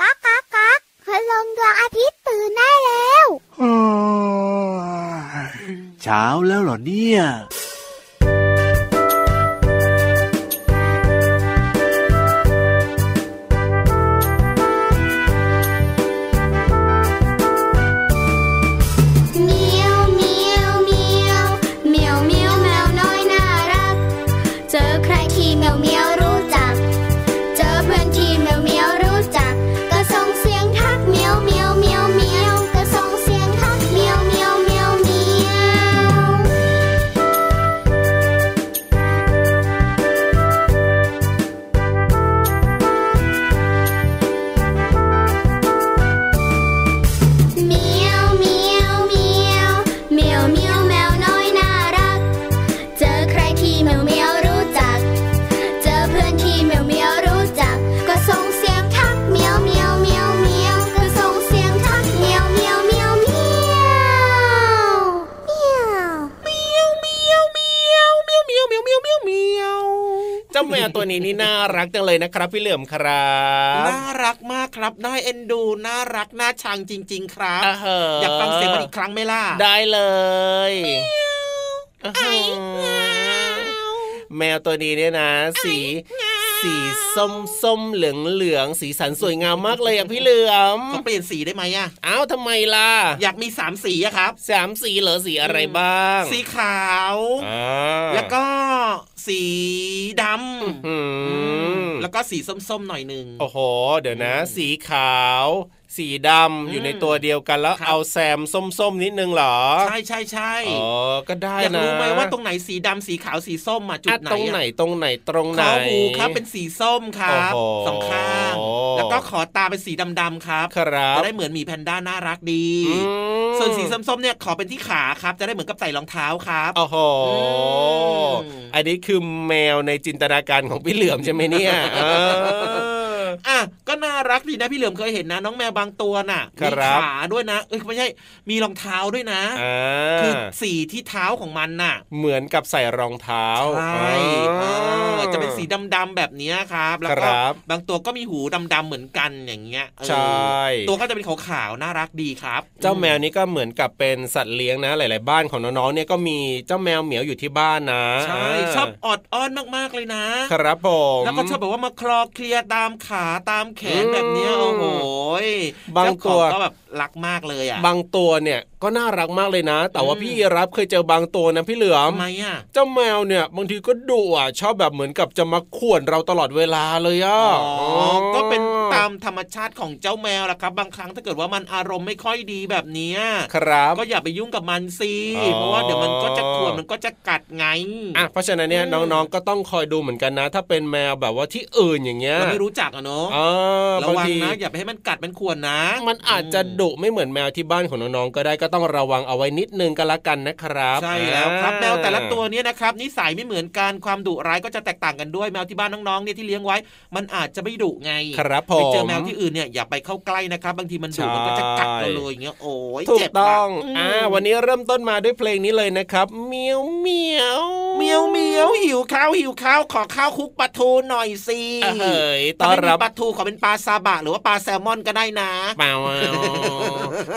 ก๊ากก๊ากก๊ากคืลงดวงอาทิตย์ตื่นได้แล้วเช้าแล้วเหรอเนี่ย นี้นี่น่ารักจังเลยนะครับ พี่เหลื่อมครับน่ารักมากครับน่าเอ็นดูน่ารักน่าชังจริง ๆ ครับอยากฟังเสียงมันอีกครั้งไหมล่ะได้เลยแมวตัวนี้เนี่ยนะ สี สีส้มส้มเหลืองเหลืองสีสันสวยงามมากเลยอะพี่เหลือมเขาเปลี่ยนสีได้ไหมอะอ้าวทำไมล่ะ อยากมีสามสีอะครับสามสีเหรอสีอะไรบ้าง สีขาวแล้วก็สีดำแล้วก็สีส้มๆหน่อยหนึ่งโอ้โห เดี๋ยวนะ สีขาว สีดำอยู่ในตัวเดียวกันแล้วเอาแซมส้มๆนิดนึงเหรอ ใช่ใช่ใช่อ๋อก็ได้นะอยากรู้ไหมว่าตรงไหนสีดำสีขาวสีส้มมาจุดไหนตรงไหนตรงไหนตรงไหนหูครับเป็นสีส้มครับสองข้าง แล้วก็ขอตาเป็นสีดำๆครับครับจะได้เหมือนมีแพนด้าน่ารักดี ส่วนสีส้มๆเนี่ยขอเป็นที่ขาครับ จะได้เหมือนกับใส่รองเท้าครับโอ้โหอันนี้คือแมวในจินตนาการของพี่เหลือมใช่ไหมเนี่ย อะก็น่ารักดีนะพี่เหลือมเคยเห็นนะ น้องแมวบางตัวน่ะมีขาด้วยนะเอ้ยไม่ใช่มีรองเท้าด้วยนะคือสีที่เท้าของมันน่ะ เหมือนกับใส่รองเท้าใช่จะเป็นสีดำๆแบบนี้ครับแล้วก็บางตัวก็มีหูดำๆเหมือนกันอย่างเงี้ยใช่ตัวก็จะเป็นขาวๆน่ารักดีครับ เจ้าแมวนี้ก็เหมือนกับเป็นสัตว์เลี้ยงนะ หลาย ๆ บ้านของน้องๆเนี่ยก็มีเจ้าแมวเหมียวอยู่ที่บ้านนะใช่ชอบอดอ้อนมากๆเลยนะ ครับผมแล้วก็ชอบแบบว่ามาคลอเคลียตามขาตามแขนแบบนี้โอ้โหบางตัวก็แบบรักมากเลยอะ บางตัวเนี่ย ก็น่ารักมากเลยนะ แต่ว่าพี่รับเคยเจอบางตัวนะพี่เหลือมทำไมอะเจ้าแมวเนี่ยบางทีก็ดุอะชอบแบบเหมือนกับจะมาข่วนเราตลอดเวลาเลยอะอ๋อก็เป็นตามธรรมชาติของเจ้าแมวแหละครับ บางครั้งถ้าเกิดว่ามันอารมณ์ไม่ค่อยดีแบบนี้ครับก็อย่าไปยุ่งกับมันสิเพราะว่าเดี๋ยวมันก็จะข่วนมันก็จะกัดไงอะเพราะฉะนั้นเนี่ยน้องๆก็ต้องคอยดูเหมือนกันนะ ถ้าเป็นแมวแบบว่าที่อื่นอย่างเงี้ยเราไม่รู้จักอะเนาะระวังนะอย่าไปให้มันกัดมันข่วนนะ มันอาจจะดุไม่เหมือนแมวที่บ้านของน้องๆก็ได้ก็ต้องระวังเอาไว้นิดนึงก็แล้วกันนะครับใช่แล้วครับแมวแต่ละตัวเนี่ยนะครับนิสัยไม่เหมือนกันความดุร้ายก็จะแตกต่างกันด้วยแมวที่บ้านน้องๆเนี่ยที่เลี้ยงไว้ มันอาจจะไม่ดุไงครับผมไปเจอแมวที่อื่นเนี่ยอย่าไปเข้าใกล้นะครับบางทีมันดุมันก็จะกัดเราเลยอย่างเงี้ยโอ้ยถูกต้องอ่าวันนี้เริ่มต้นมาด้วยเพลงนี้เลยนะครับเมียวเมียวเมียวเมียวหิวข้าวหิวข้าวขอข้าวคุกปลาทูหน่อยสิเฮ้ยตอนรับปลาทูขอเป็นปลาซาบะหรือว่าปลาแซลมอนก็ได้นะเปล่า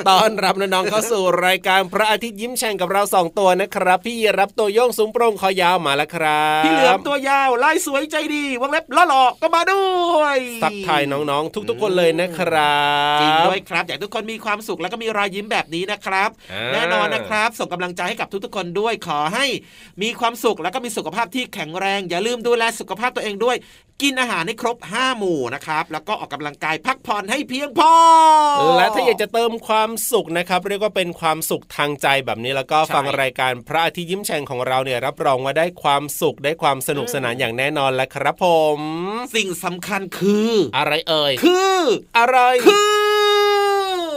ตอนรับน้องๆเข้าสู่รายการพระอาทิตย์ยิ้มแฉ่งกับเราสองตัวนะครับ พี่รับตัวโยงสูงโปร่งคอยาวมาแล้วครับพี่เหลือมตัวยาวลายสวยใจดีวงเล็บล้อหลอกก็มาด้วยสักทายน้องๆ ทุกๆคนเลยนะครับจริงด้วยครับ อยากทุกคนมีความสุขแล้วก็มีรอยยิ้มแบบนี้นะครับ แน่นอนนะครับ ส่งกำลังใจให้กับทุกๆคนด้วยขอให้มีความสุขแล้วก็มีสุขภาพที่แข็งแรง อย่าลืมดูแลสุขภาพตัวเองด้วย กินอาหารให้ครบ 5 หมู่นะครับ แล้วก็ออกกำลังกายพักผ่อนให้เพียงพอ และถ้าอยากจะเติมความสุขนะครับ เรียกว่าเป็นความสุขทางใจแบบนี้แล้วก็ฟังรายการพระอาทิตย์ยิ้มแฉ่งของเราเนี่ยรับรองว่าได้ความสุขได้ความสนุกสนานอย่างแน่นอนแล้วครับผม สิ่งสำคัญคือ อะไรเอ่ย คือ อะไรคือ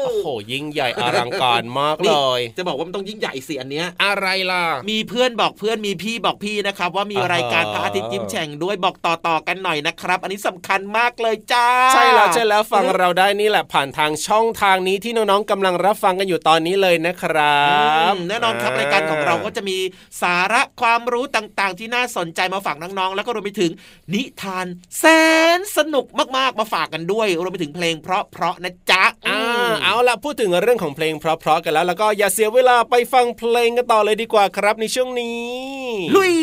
โอ้โหยิ่งใหญ่อลังการมากเลย จะบอกว่ามันต้องยิ่งใหญ่สิอันเนี้ย อะไรล่ะ มีเพื่อนบอกเพื่อนมีพี่บอกพี่นะครับ ว่ามีอ่าฮะรายการพระอาทิตย์ยิ้มแฉ่งด้วยบอกต่อๆกันหน่อยนะครับ อันนี้สำคัญมากเลยจ้า ใช่แล้วใช่แล้วฟังเราได้นี่แหละผ่านทางช่องทางนี้ที่น้องๆกำลังรับฟังกันอยู่ตอนนี้เลยนะครับอืมแน่นอนครับรายการของเราก็จะมีสาระความรู้ต่างๆ ที่น่าสนใจมาฝากน้องๆ แล้วก็รวมไปถึงนิทานแสนสนุกมากๆมาฝากกันด้วยรวมไปถึงเพลงเพราะๆนะจ๊ะอ่ามเอาล่ะพูดถึงเรื่องของเพลงเพราะๆกันแล้ว แล้วก็อย่าเสียเวลาไปฟังเพลงกันต่อเลยดีกว่าครับในช่วงนี้ ลุย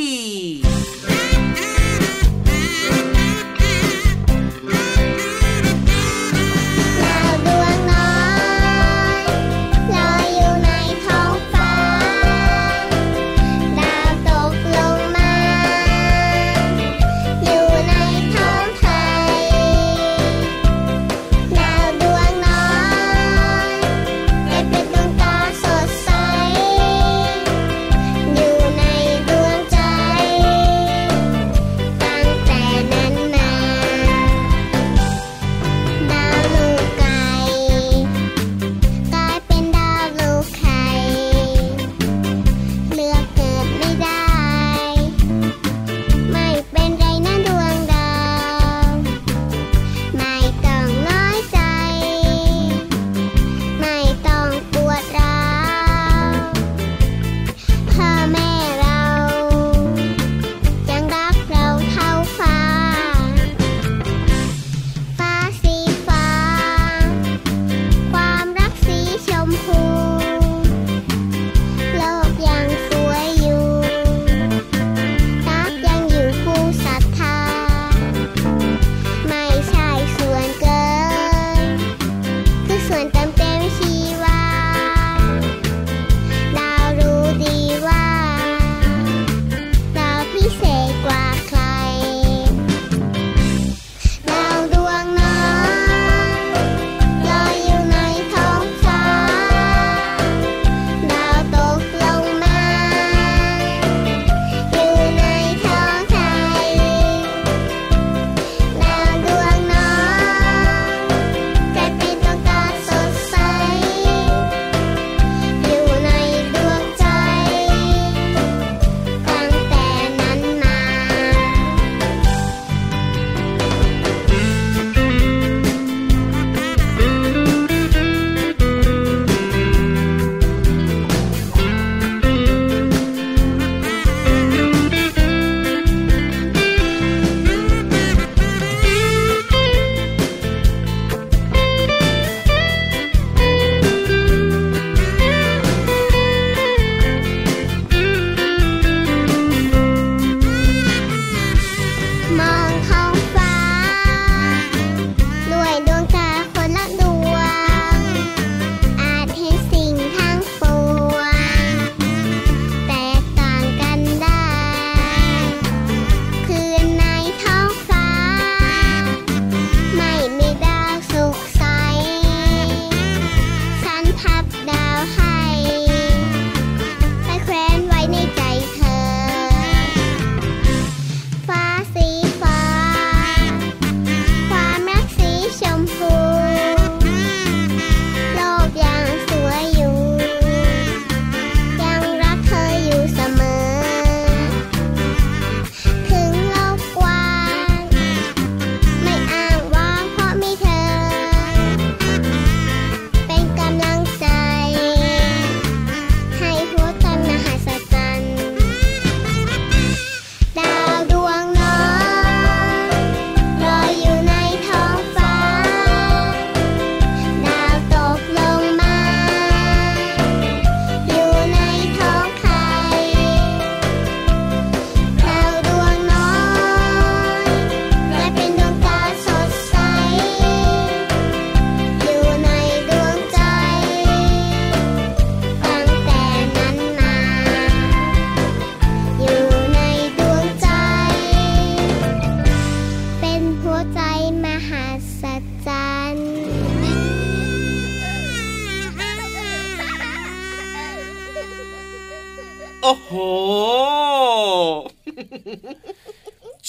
ม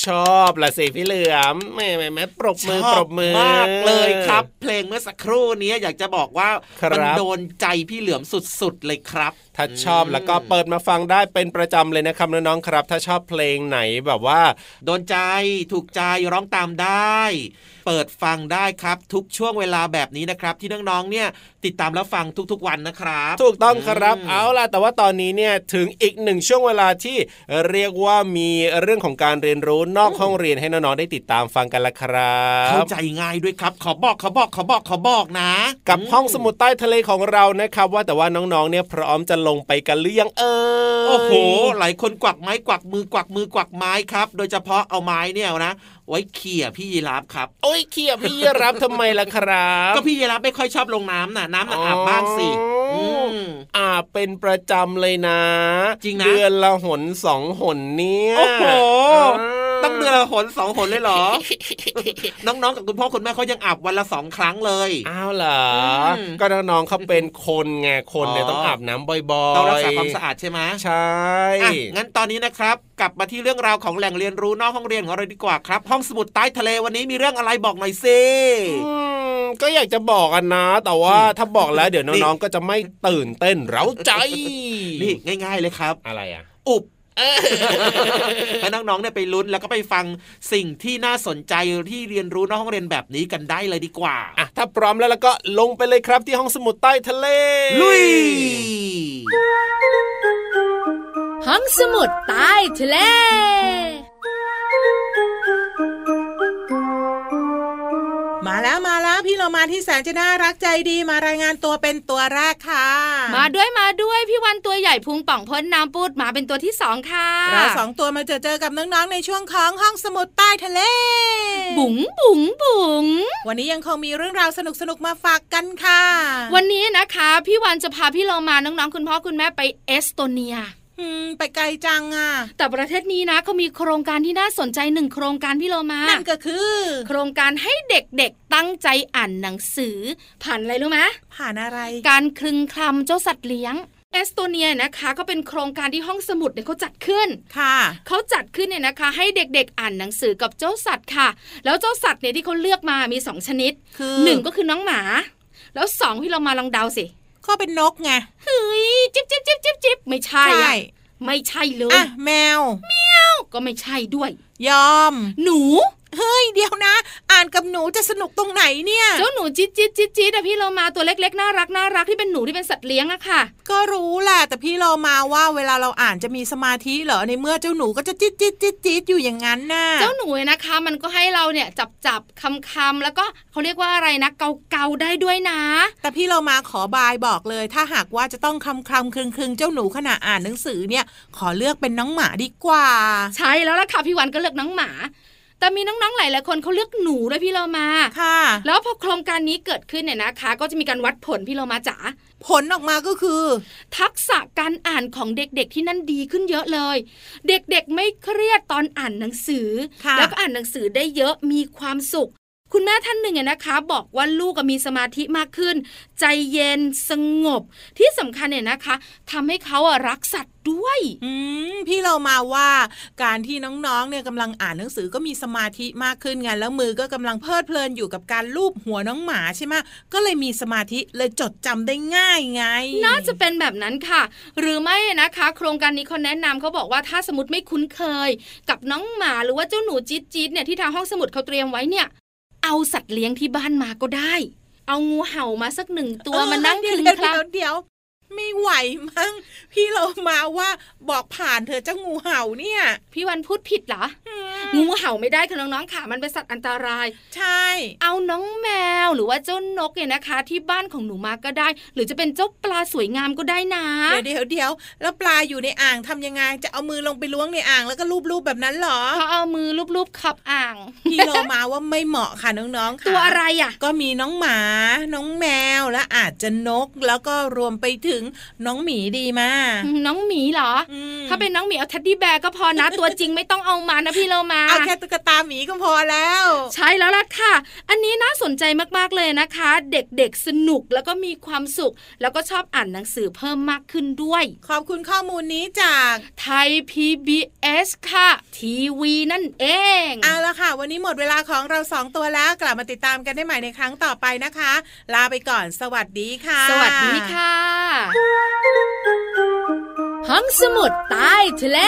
ชชอบละสิพี่เหลือมแม่แม่แม่ปรบมือปรบมือมากเลยครับ เพลงเมื่อสักครู่นี้อยากจะบอกว่าครับมัโดนใจพี่เหลือมสุดๆเลยครับ ถ้าชอบแล้วก็เปิดมาฟังได้เป็นประจำเลยนะครับน้องๆครับ ถ้าชอบเพลงไหนแบบว่า โดนใจถูกใจร้องตามได้ เปิดฟังได้ครับ ทุกช่วงเวลาแบบนี้นะครับ ที่น้องๆเนี่ยติดตามแล้วฟังทุกๆวันนะครับ ถูกต้องครับมเอาล่ะแต่ว่าตอนนี้เนี่ยถึงอีกหนึ่งช่วงเวลาที่เรียกว่ามีเรื่องของการเรียนรู้นอกห้องเรียนให้น้องๆได้ติดตามฟังกันละครัเข้าบใจง่ายด้วยครับ ขอบอกขอบอกขอบอกขอบอกนะ กับห้องสมุดใต้ทะเลของเรานะครับ ว่าแต่ว่าน้องๆเนี่ยพร้อมจะลงไปกันหรือยังเอ่ยโอ้โห หลายคนกวักไม้กวักมือกวักมือกวักไม้ครับ โดยเฉพาะเอาไม้เนี่ยนะ ไว้เขี่ยพี่ยีราฟครับ โอ้ยเขียพี่รับทำไมล่ะครับ ก็พี่ยีราฟไม่ค่อยชอบลงน้ำน่ะ น้ำน่ะอาบบ้างสิอ๋ออืมอาเป็นประจำเลยนะ จริงนะ เดือนละหนสองหนเนี่ย โอ้โหา ต้องเดือนละหนสองหนเลยเหรอ น้องๆกับคุณพ่อคุณแม่เขายังอาบวันละสองครั้งเลยอ้าวเหรออมก็น้องๆเขาเป็นคนไงคนเนี่ยอ๋อต้องอาบน้ำบ่อยๆต้องรักษาความสะอาดใช่ไหมใช่อะงั้นตอนนี้นะครับ กลับมาที่เรื่องราวของแหล่งเรียนรู้นอกห้องเรียนของเราดีกว่าครับ ห้องสมุดใต้ทะเลวันนี้มีเรื่องอะไรบอกหน่อยสิอืมก็อยากจะบอกกันนะ แต่ว่าอืมถ้าบอกแล้วเดี๋ยวน้องๆก็จะไม่ตื่นเต้นเร้าใจนี่ง่าย ๆเลยครับ อะไรอะอุบ ให้น้องๆเนี่ยไปลุ้นแล้วก็ไปฟังสิ่งที่น่าสนใจที่เรียนรู้นอกห้องเรียนแบบนี้กันได้เลยดีกว่าอะถ้าพร้อมแล้วแล้วก็ลงไปเลยครับที่ห้องสมุดใต้ทะเล ลุย ห้องสมุดใต้ทะเล เรามาที่แสนจะน่ารักใจดีมารายงานตัวเป็นตัวแรกค่ะ มาด้วยมาด้วยพี่วันตัวใหญ่พุงป่องพ้นน้ำปูดมาเป็นตัวที่สองค่ะเราสองตัวมาเจอเจอกับน้องๆในช่วงของห้องสมุดใต้ทะเล บุ๋งบุ๋งบุ๋งวันนี้ยังคงมีเรื่องราวสนุกๆมาฝากกันค่ะ วันนี้นะคะ พี่วันจะพาพี่เรามาน้องๆคุณพ่อคุณแม่ไปเอสโตเนียอืม ไปไกลจังอะ แต่ประเทศนี้นะเขามีโครงการที่น่าสนใจหนึ่งโครงการพี่เรามา นั่นก็คือ โครงการให้เด็กๆตั้งใจอ่านหนังสือ ผ่านอะไรรู้ไหมผ่านอะไร การคลึงคลำเจ้าสัตว์เลี้ยงเอสโตเนียนะคะก็เป็นโครงการที่ห้องสมุดเนี่ยเขาจัดขึ้นค่ะเขาจัดขึ้นเนี่ยนะคะ ให้เด็กๆอ่านหนังสือกับเจ้าสัตว์ค่ะ แล้วเจ้าสัตว์เนี่ยที่เขาเลือกมามีสองชนิดคือหนึ่งก็คือน้องหมา แล้วสองที่เรามาลองเดาสิ ก็เป็นนกไงเฮ้ยจิ๊บจิ๊บจิ๊บจิ๊บจิ๊บไม่ใช่อะไม่ใช่เลยอะแมวก็ไม่ใช่ด้วย ยอม หนู เฮ้ยเดี๋ยวนะ อ่านกับหนูจะสนุกตรงไหนเนี่ย เจ้าหนูจิ๊ดจิ๊ดจิ๊ดจิ๊ดอะพี่เรามาตัวเล็กๆน่ารักน่ารักที่เป็นหนูที่เป็นสัตว์เลี้ยงอะค่ะ ก็รู้แหละแต่พี่เรามาว่าเวลาเราอ่านจะมีสมาธิเหรอในเมื่อเจ้าหนูก็จะจิ๊ดจิ๊ดจิ๊ดจิ๊ดอยู่อย่างนั้นน่ะเจ้าหนูเนี่ยนะคะ มันก็ให้เราเนี่ยจับจับคำคำๆแล้วก็เขาเรียกว่าอะไรนะเกาเกาๆได้ด้วยนะ แต่พี่เรามาขอบายบอกเลย ถ้าหากว่าจะต้องคลำคลำครึงครึงเจ้าหนูขณะอ่านหนังสือเนี่ย ขอเลือกเป็นน้องหมาดีกว่า ใช่แล้วล่ะค่ะพี่วันก็เลือกน้องหมา แต่มีน้องๆหลายๆคนเขาเลือกหนูด้วยพี่เรามาค่ะ แล้วพอโครงการนี้เกิดขึ้นเนี่ยนะคะ ก็จะมีการวัดผลพี่เรามาจ๋าผลออกมาก็คือ ทักษะการอ่านของเด็กๆที่นั่นดีขึ้นเยอะเลย เด็กๆไม่เครียดตอนอ่านหนังสือค่ะแล้วก็อ่านหนังสือได้เยอะมีความสุข คุณแม่ท่านหนึ่งเนี่ยนะคะ บอกว่าลูกอะมีสมาธิมากขึ้น ใจเย็นสงบ ที่สำคัญเนี่ยนะคะทำให้เขาอะรักสัตว์ด้วยอืมพี่เรามาว่าการที่น้องๆเนี่ยกำลังอ่านหนังสือก็มีสมาธิมากขึ้นไงแล้วมือก็กำลังเพลิดเพลินอยู่กับการลูบหัวน้องหมาใช่ไหมก็เลยมีสมาธิเลยจดจำได้ง่ายไง น่าจะเป็นแบบนั้นค่ะ หรือไม่นะคะ โครงการนี้เขาแนะนำเขาบอกว่าถ้าสมมติไม่คุ้นเคย กับน้องหมาหรือว่าเจ้าหนูจี๊ดจี๊ดเนี่ยที่ทางห้องสมุดเขาเตรียมไว้เนี่ย เอาสัตว์เลี้ยงที่บ้านมาก็ได้ เอางูเห่ามาสักหนึ่งตัวเออมานั่งเดี๋คยวลึงเดี๋ยวคลัเดี๋ยวเดี๋ยวไม่ไหวมั้งพี่เรามาว่าบอกผ่านเธอะเจ้างูเห่าเนี่ย พี่วันพูดผิดเหรอ งู เห่าไม่ได้ค่ะน้องๆค่ะ มันเป็นสัตว์อันตราย ใช่ เอาน้องแมวหรือว่าเจ้านกเนี่ยนะคะ ที่บ้านของหนูมาก็ได้ หรือจะเป็นเจ้าปลาสวยงามก็ได้นะ เดี๋ยวเดี๋ยวเดี๋ยวแล้วปลาอยู่ในอ่างทำยังไง จะเอามือลงไปล้วงในอ่างแล้วก็ลูบๆแบบนั้นเหรอเขาเอามือลูบๆขับอ่างพี่เรามาว่าไม่เหมาะค่ะน้องๆค่ะตัวอะไรอะ ก็มีน้องหมา น้องแมวและอาจจะนกแล้วก็รวมไปถึงน้องหมีดีมาน้องหมีเหรออืมถ้าเป็นน้องหมีเอาเท็ดดี้แบร์ก็พอนะ ตัวจริงไม่ต้องเอามานะพี่เรามาเอาแค่ตุ๊กตาหมีก็พอแล้ว ใช่แล้วล่ะค่ะ อันนี้น่าสนใจมากๆเลยนะคะ เด็กๆสนุกแล้วก็มีความสุข แล้วก็ชอบอ่านหนังสือเพิ่มมากขึ้นด้วย ขอบคุณข้อมูลนี้จากไทย PBS ค่ะ ทีวีนั่นเอง เอาละค่ะ วันนี้หมดเวลาของเราสองตัวแล้วกลับมาติดตามกันได้ใหม่ในครั้งต่อไปนะคะ ลาไปก่อนสวัสดีค่ะ สวัสดีค่ะห้องสมุดใต้ทะเล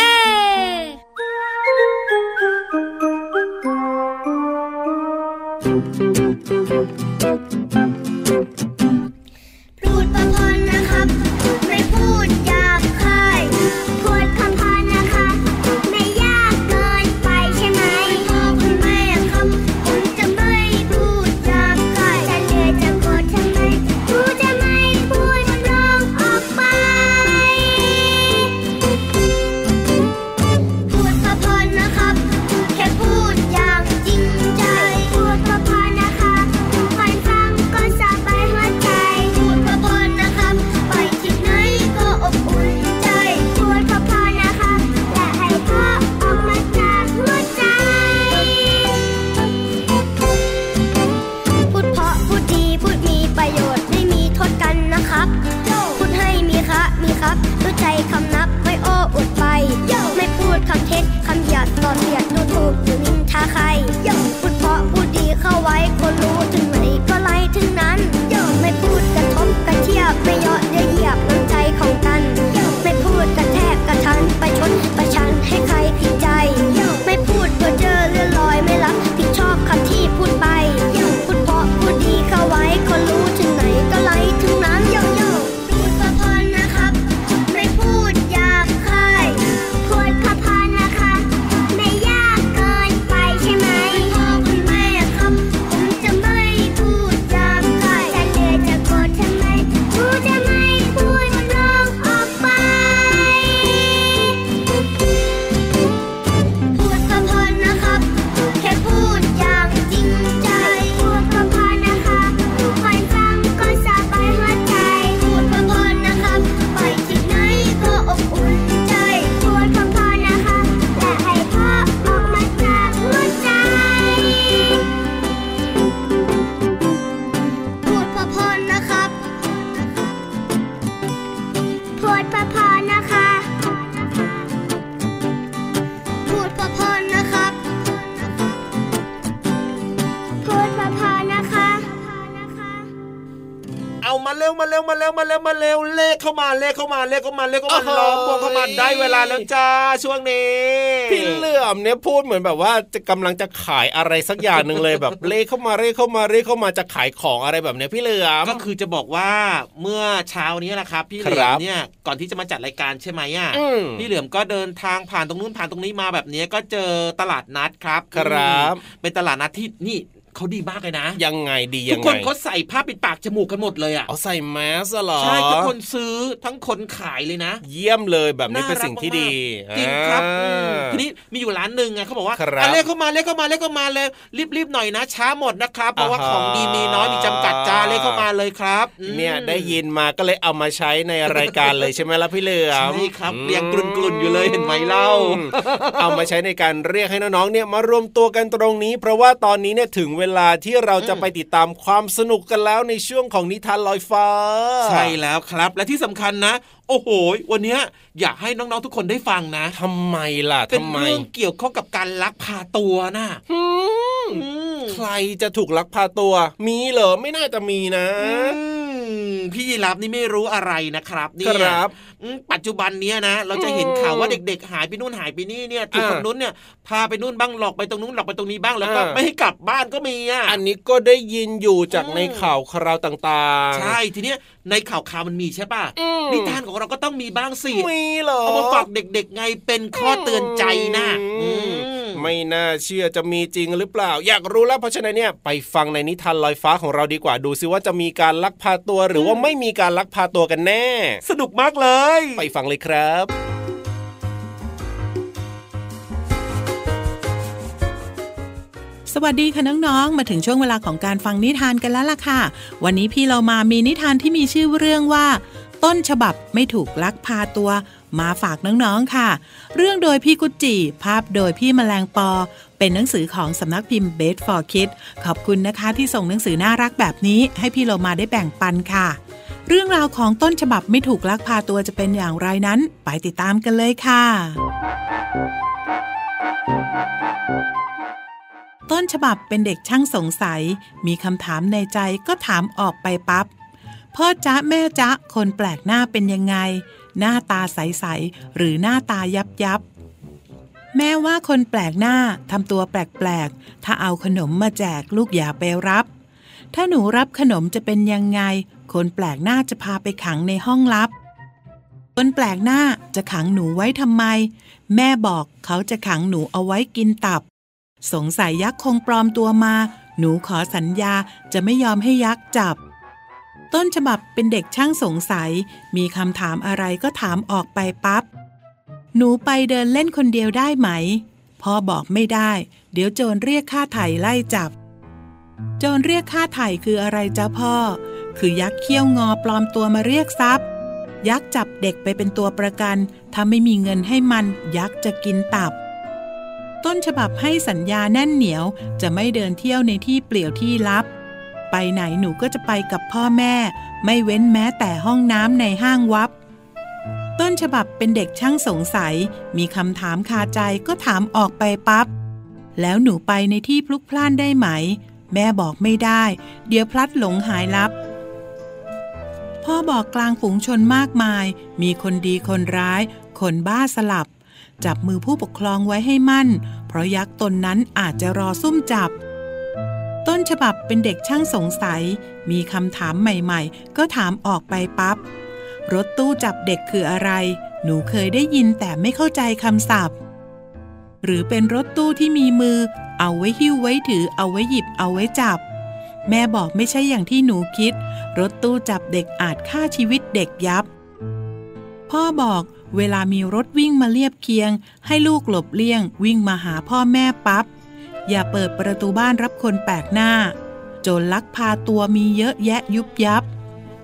ขเข้ามาเลขเข้ามาเลขเข้ามาโอ้โหล้อมวงเข้ามาได้เวลาแล้วจ้าช่วงนี้พี่เหลื่อมเนี่ยพูดเหมือนแบบว่าจะกำลังจะขายอะไรสักอย่างหนึ่งเลยแบบเลขเข้ามาเลขเข้ามาเลขเข้ามาจะขายของอะไรแบบเนี้ยพี่เหลื่อมก็คือจะบอกว่าเมื่อเช้านี้แหละครับ พี่เหคลืรัอมบเนี่ยก่อนที่จะมาจัดรายการใช่ไหมอะอืมพี่เหลือมก็เดินทางผ่านตรงนู้นผ่านตรงนี้มาแบบนี้ก็เจอตลาดนัดครับครับอืมเป็นตลาดนัดที่นี่ เขาดีมากเลยนะ ยังไงดีทุยักงคไงนเขาใส่ผ้าปิดปากจมูกกันหมดเลยอะเอาใส่แมสเหรอใช่ทั้งคนซื้อทั้งคนขายเลยนะ เยี่ยมเลยแบบนี้น่าเป็นสิ่งที่ดีรักมากๆจริงครับอืมอ่าทีนี้มีอยู่ร้านหนึ่งไงเขาบอกว่าครับอะเลขเข้ามาเลขเข้ามาเลขเข้ามาเลยรีบๆหน่อยนะ ช้าหมดนะครับเพราะว่าอ่าฮะของดีมีน้อยมีจำกัดจ้าเลขเข้ามาเลยครับอืมเนี่ยได้ยินมาก็เลยเอามาใช้ในรายการเลยใช่ไหมล่ะพี่เหลือมใช่ครับเรียงกลุ่นๆอยู่เลยเห็นไหมเล่าอืมเอามาใช้ในการเรียกให้น้องๆเนี่ยมารวมตัวกันตรงนี้ เพราะว่าตอนนี้เนี่ยถึงเวลาที่เราจะไปติดตามความสนุกกันแล้วในช่วงของนิทานลอยฟ้า ใช่แล้วครับ และที่สำคัญนะ โอ้โห วันเนี้ยอยากให้น้องๆทุกคนได้ฟังนะทำไมล่ะเป็นทำไมเรื่องเกี่ยวข้องกับการลักพาตัวนะอืมอืมใครจะถูกลักพาตัว มีเหรอไม่น่าจะมีนะอืม พี่ยีรับนี่ไม่รู้อะไรนะครับเนี่ยครับอืมปัจจุบันเนี้ยนะ เราจะเห็นข่าวว่าเด็ก ๆ หายไปนู่นหายไปนี่เนี่ยถูกอ่าคนนู้นเนี่ยพาไปนู่นบ้างหลอกไปตรงนู้นหลอกไปตรงนี้บ้างแล้วก็อ่าไม่ให้กลับบ้านก็มีอะอันนี้ก็ได้ยินอยู่จากอืมในข่าวคราวต่างๆ ใช่ทีเนี้ยในข่าวข่าวมันมีใช่ป่ะอืมนิทานของเราก็ต้องมีบ้างสิมีเหรอเอามาฝากเด็ก ๆ ไงเป็นข้อเตือนใจนะอืมอืม ไม่น่าเชื่อจะมีจริงหรือเปล่า อยากรู้แล้วเพราะฉะนั้นเนี่ยไปฟังในนิทานลอยฟ้าของเราดีกว่าดูซิว่าจะมีการลักพาตัวหรือว่าไม่มีการลักพาตัวกันแน่ สนุกมากเลย ไปฟังเลยครับสวัสดีค่ะน้องๆ มาถึงช่วงเวลาของการฟังนิทานกันแล้วล่ะค่ะ วันนี้พี่เรามามีนิทานที่มีชื่อเรื่องว่า ต้นฉบับไม่ถูกลักพาตัว มาฝากน้องๆค่ะ เรื่องโดยพี่กุจิ ภาพโดยพี่แมลงปอ เป็นหนังสือของสำนักพิมพ์ b บ s for Kids ขอบคุณนะคะที่ส่งหนังสือน่ารักแบบนี้ ให้พี่เรามาได้แบ่งปันค่ะ เรื่องราวของต้นฉบับไม่ถูกลักพาตัวจะเป็นอย่างไรนั้น ไปติดตามกันเลยค่ะ ต้นฉบับเป็นเด็กช่างสงสัย มีคำถามในใจก็ถามออกไปปับ๊บพ่อจ๊ะแม่จ๊ะคนแปลกหน้าเป็นยังไง หน้าตาใส ๆ หรือหน้าตายับยับแม่ว่าคนแปลกหน้าทำตัวแปลก ๆ ถ้าเอาขนมมาแจกลูกอย่าไปรับ ถ้าหนูรับขนมจะเป็นยังไง คนแปลกหน้าจะพาไปขังในห้องลับ คนแปลกหน้าจะขังหนูไว้ทำไม แม่บอกเขาจะขังหนูเอาไว้กินตับ สงสัยยักษ์คงปลอมตัวมา หนูขอสัญญาจะไม่ยอมให้ยักษ์จับ ต้นฉบับเป็นเด็กช่างสงสัย มีคำถามอะไรก็ถามออกไปปับ๊บ หนูไปเดินเล่นคนเดียวได้ไหม พ่อบอกไม่ได้ เดี๋ยวโจรเรียกค่าไถ่ไล่จับ โจรเรียกค่าไถ่คืออะไรจ๊ะพ่อ คือยักษ์เขี้ยวงอปลอมตัวมาเรียกทรัพย์ ยักษ์จับเด็กไปเป็นตัวประกัน ถ้าไม่มีเงินให้มัน ยักษ์จะกินตับต้นฉบับให้สัญญาแน่นเหนียว จะไม่เดินเที่ยวในที่เปลี่ยวที่ลับ ไปไหนหนูก็จะไปกับพ่อแม่ ไม่เว้นแม้แต่ห้องน้ำในห้างวับ ต้นฉบับเป็นเด็กช่างสงสัย มีคำถามคาใจก็ถามออกไปปับ๊บ แล้วหนูไปในที่พลุกพล่านได้ไหม แม่บอกไม่ได้ เดี๋ยวพลัดหลงหายลับ พ่อบอกกลางฝูงชนมากมาย มีคนดีคนร้าย คนบ้าสลับ จับมือผู้ปกครองไว้ให้มั่น เพราะยักษ์ตนนั้นอาจจะรอซุ่มจับ ต้นฉบับเป็นเด็กช่างสงสัย มีคำถามใหม่ๆ ก็ถามออกไปปับ๊บ รถตู้จับเด็กคืออะไร หนูเคยได้ยินแต่ไม่เข้าใจคำศัพท์ หรือเป็นรถตู้ที่มีมือ เอาไว้หิ้วไว้ถือ เอาไว้หยิบ เอาไว้จับ แม่บอกไม่ใช่อย่างที่หนูคิด รถตู้จับเด็กอาจฆ่าชีวิตเด็กยับ พ่อบอกเวลามีรถวิ่งมาเรียบเคียง ให้ลูกหลบเลี่ยง วิ่งมาหาพ่อแม่ปับ๊บ อย่าเปิดประตูบ้านรับคนแปลกหน้า โจรลักพาตัวมีเยอะแยะยุบยับ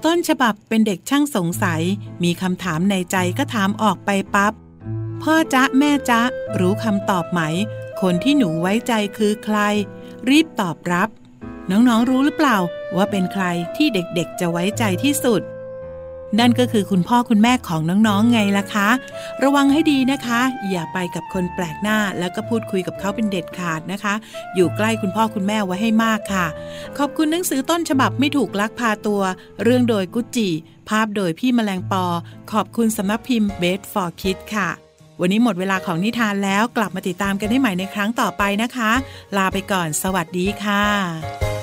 ต้นฉบับเป็นเด็กช่างสงสัย มีคำถามในใจก็ถามออกไปปับ๊บพ่อจ๊ะแม่จ๊ะ รู้คำตอบไหม คนที่หนูไว้ใจคือใคร รีบตอบรับ น้องๆรู้หรือเปล่าว่าเป็นใครที่เด็กๆจะไว้ใจที่สุด นั่นก็คือคุณพ่อคุณแม่ของน้องๆไงล่ะคะ ระวังให้ดีนะคะ อย่าไปกับคนแปลกหน้า แล้วก็พูดคุยกับเขาเป็นเด็ดขาดนะคะ อยู่ใกล้คุณพ่อคุณแม่ไว้ให้มากค่ะ ขอบคุณหนังสือต้นฉบับไม่ถูกลักพาตัว เรื่องโดยกุจิ ภาพโดยพี่แมลงปอ ขอบคุณสำนักพิมพ์ b บ s for Kids ค่ะ วันนี้หมดเวลาของนิทานแล้วกลับมาติดตามกันได้ใหม่ในครั้งต่อไปนะคะ ลาไปก่อน สวัสดีค่ะ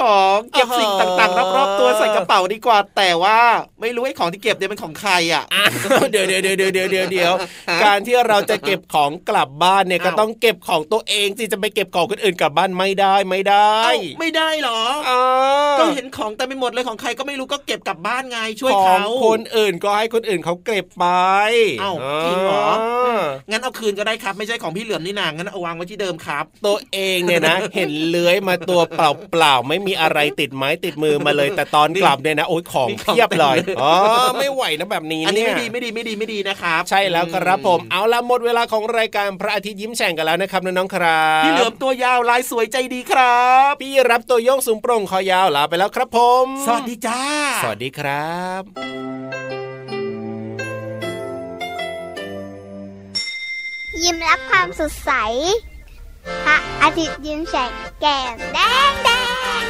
ของ ดีกว่า แต่ว่าไม่รู้ไอ้ของที่เก็บเนี่ยเป็นของใครอะเดี๋ยวเดี๋ยวเดี๋ยวเดี๋ยวเดี๋ยวเดี๋ยวเดี๋ยวการที่เราจะเก็บของกลับบ้านเนี่ยก็ต้องเก็บของตัวเองสิจะไปเก็บของคนอื่นกลับบ้านไม่ได้ไม่ได้ไม่ได้เหรอก็เห็นของแต่ไม่หมดเลยของใครก็ไม่รู้ก็เก็บกลับบ้านไงช่วยเขาคนอื่นก็ให้คนอื่นเขาเก็บไปเอ้าจริงเหรองั้นเอาคืนก็ได้ครับไม่ใช่ของพี่เหลือมนี่นางั้นเอาวางไว้ที่เดิมครับ ตัวเองเนี่ยนะ เห็นเลื้อยมาตัวเปล่าๆไม่มีอะไรติดไม้ติดมือมาเลย แต่ตอนกลับเนี่ยนะโอ้ยของมีของเพียบเลยเต็มเลยอ๋อไม่ไหวนะแบบนี้อันนี้เนี่ยไม่ดีไม่ดีไม่ดีไม่ดีนะครับใช่แล้วครับผมเอาละหมดเวลาของรายการพระอาทิตย์ยิ้มแฉ่งกันแล้วนะครับน้องๆครับพี่เหลือมตัวยาวลายสวยใจดีครับ พี่รับตัวโยงสูงโปร่งคอยาวลาไปแล้วครับผม สวัสดีจ้า สวัสดีครับยิ้มรับความสดใส พระอาทิตย์ยิ้มแฉกแก้มแดงแดง